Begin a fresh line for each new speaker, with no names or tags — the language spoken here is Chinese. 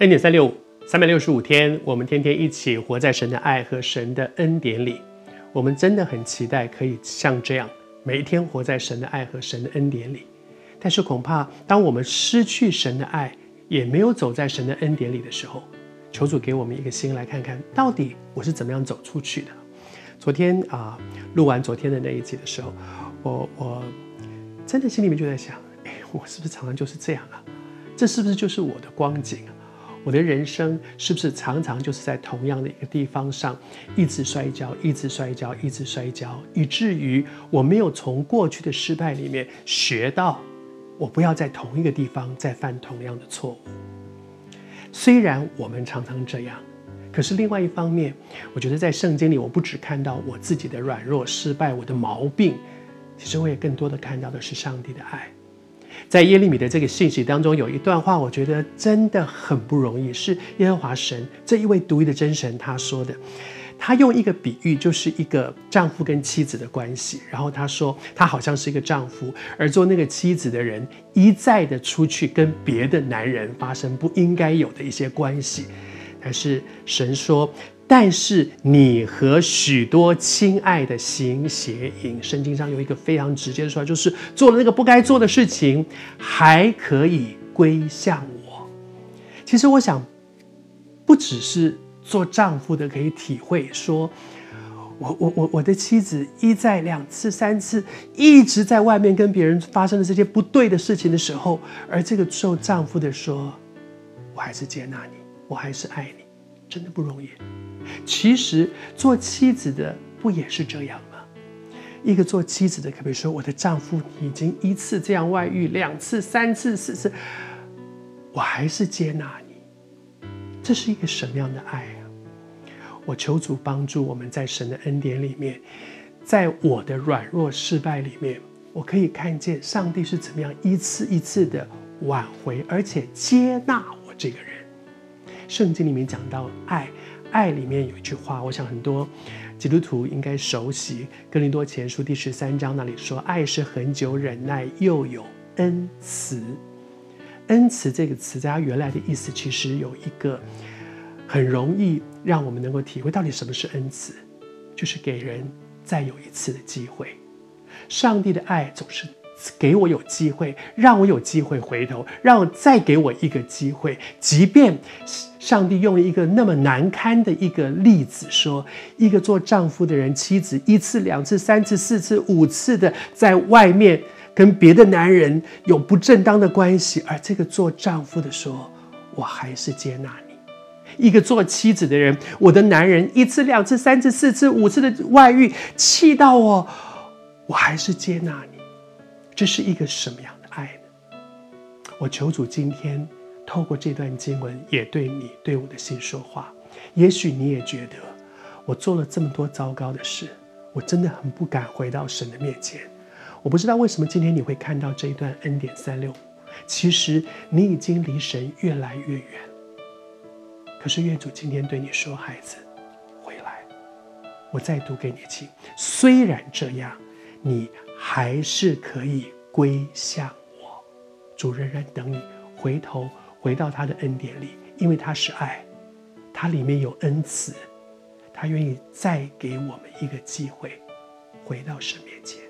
恩典三六五，三百六十五天，我们天天一起活在神的爱和神的恩典里。我们真的很期待可以像这样，每一天活在神的爱和神的恩典里。但是恐怕，当我们失去神的爱，也没有走在神的恩典里的时候，求主给我们一个心来看看到底我是怎么样走出去的。昨天啊，录完昨天的那一集的时候，我我真的心里面就在想，哎，我是不是常常就是这样啊？这是不是就是我的光景啊？我的人生是不是常常就是在同样的一个地方上一直摔跤，一直摔跤，一直摔跤，以至于我没有从过去的失败里面学到，我不要在同一个地方再犯同样的错误。虽然我们常常这样，可是另外一方面，我觉得在圣经里，我不只看到我自己的软弱、失败、我的毛病，其实我也更多的看到的是上帝的爱。在耶利米的这个信息当中，有一段话，我觉得真的很不容易，是耶和华神这一位独一的真神他说的。他用一个比喻，就是一个丈夫跟妻子的关系。然后他说，他好像是一个丈夫，而做那个妻子的人一再的出去跟别的男人发生不应该有的一些关系。但是神说。但是你和许多亲爱的行邪淫，圣经上有一个非常直接的说法，就是做了那个不该做的事情，还可以归向我。其实我想，不只是做丈夫的可以体会说，我我我我的妻子一再两次三次一直在外面跟别人发生了这些不对的事情的时候，而这个做丈夫的说，我还是接纳你，我还是爱你，真的不容易。其实做妻子的不也是这样吗？一个做妻子的可不可以说，我的丈夫已经一次这样外遇，两次、三次、四次，我还是接纳你。这是一个什么样的爱啊？我求主帮助我们在神的恩典里面，在我的软弱失败里面，我可以看见上帝是怎么样一次一次的挽回，而且接纳我这个人。圣经里面讲到爱。爱里面有一句话，我想很多基督徒应该熟悉，《哥林多前书》第十三章那里说：“爱是恒久忍耐，又有恩慈。”恩慈这个词在它原来的意思，其实有一个很容易让我们能够体会到底什么是恩慈，就是给人再有一次的机会。上帝的爱总是。给我有机会，让我有机会回头，让我再给我一个机会。即便上帝用一个那么难堪的一个例子说，一个做丈夫的人，妻子一次、两次、三次、四次、五次的在外面跟别的男人有不正当的关系，而这个做丈夫的说，我还是接纳你。一个做妻子的人，我的男人一次、两次、三次、四次、五次的外遇，气到我，我还是接纳你。这是一个什么样的爱呢？我求主今天透过这段经文，也对你对我的心说话。也许你也觉得我做了这么多糟糕的事，我真的很不敢回到神的面前。我不知道为什么今天你会看到这一段恩典三六五。其实你已经离神越来越远。可是愿主今天对你说：“孩子，回来。”我再读给你听。虽然这样，你。还是可以归向我，主仍然等你回头回到他的恩典里，因为他是爱，他里面有恩慈，他愿意再给我们一个机会，回到神面前。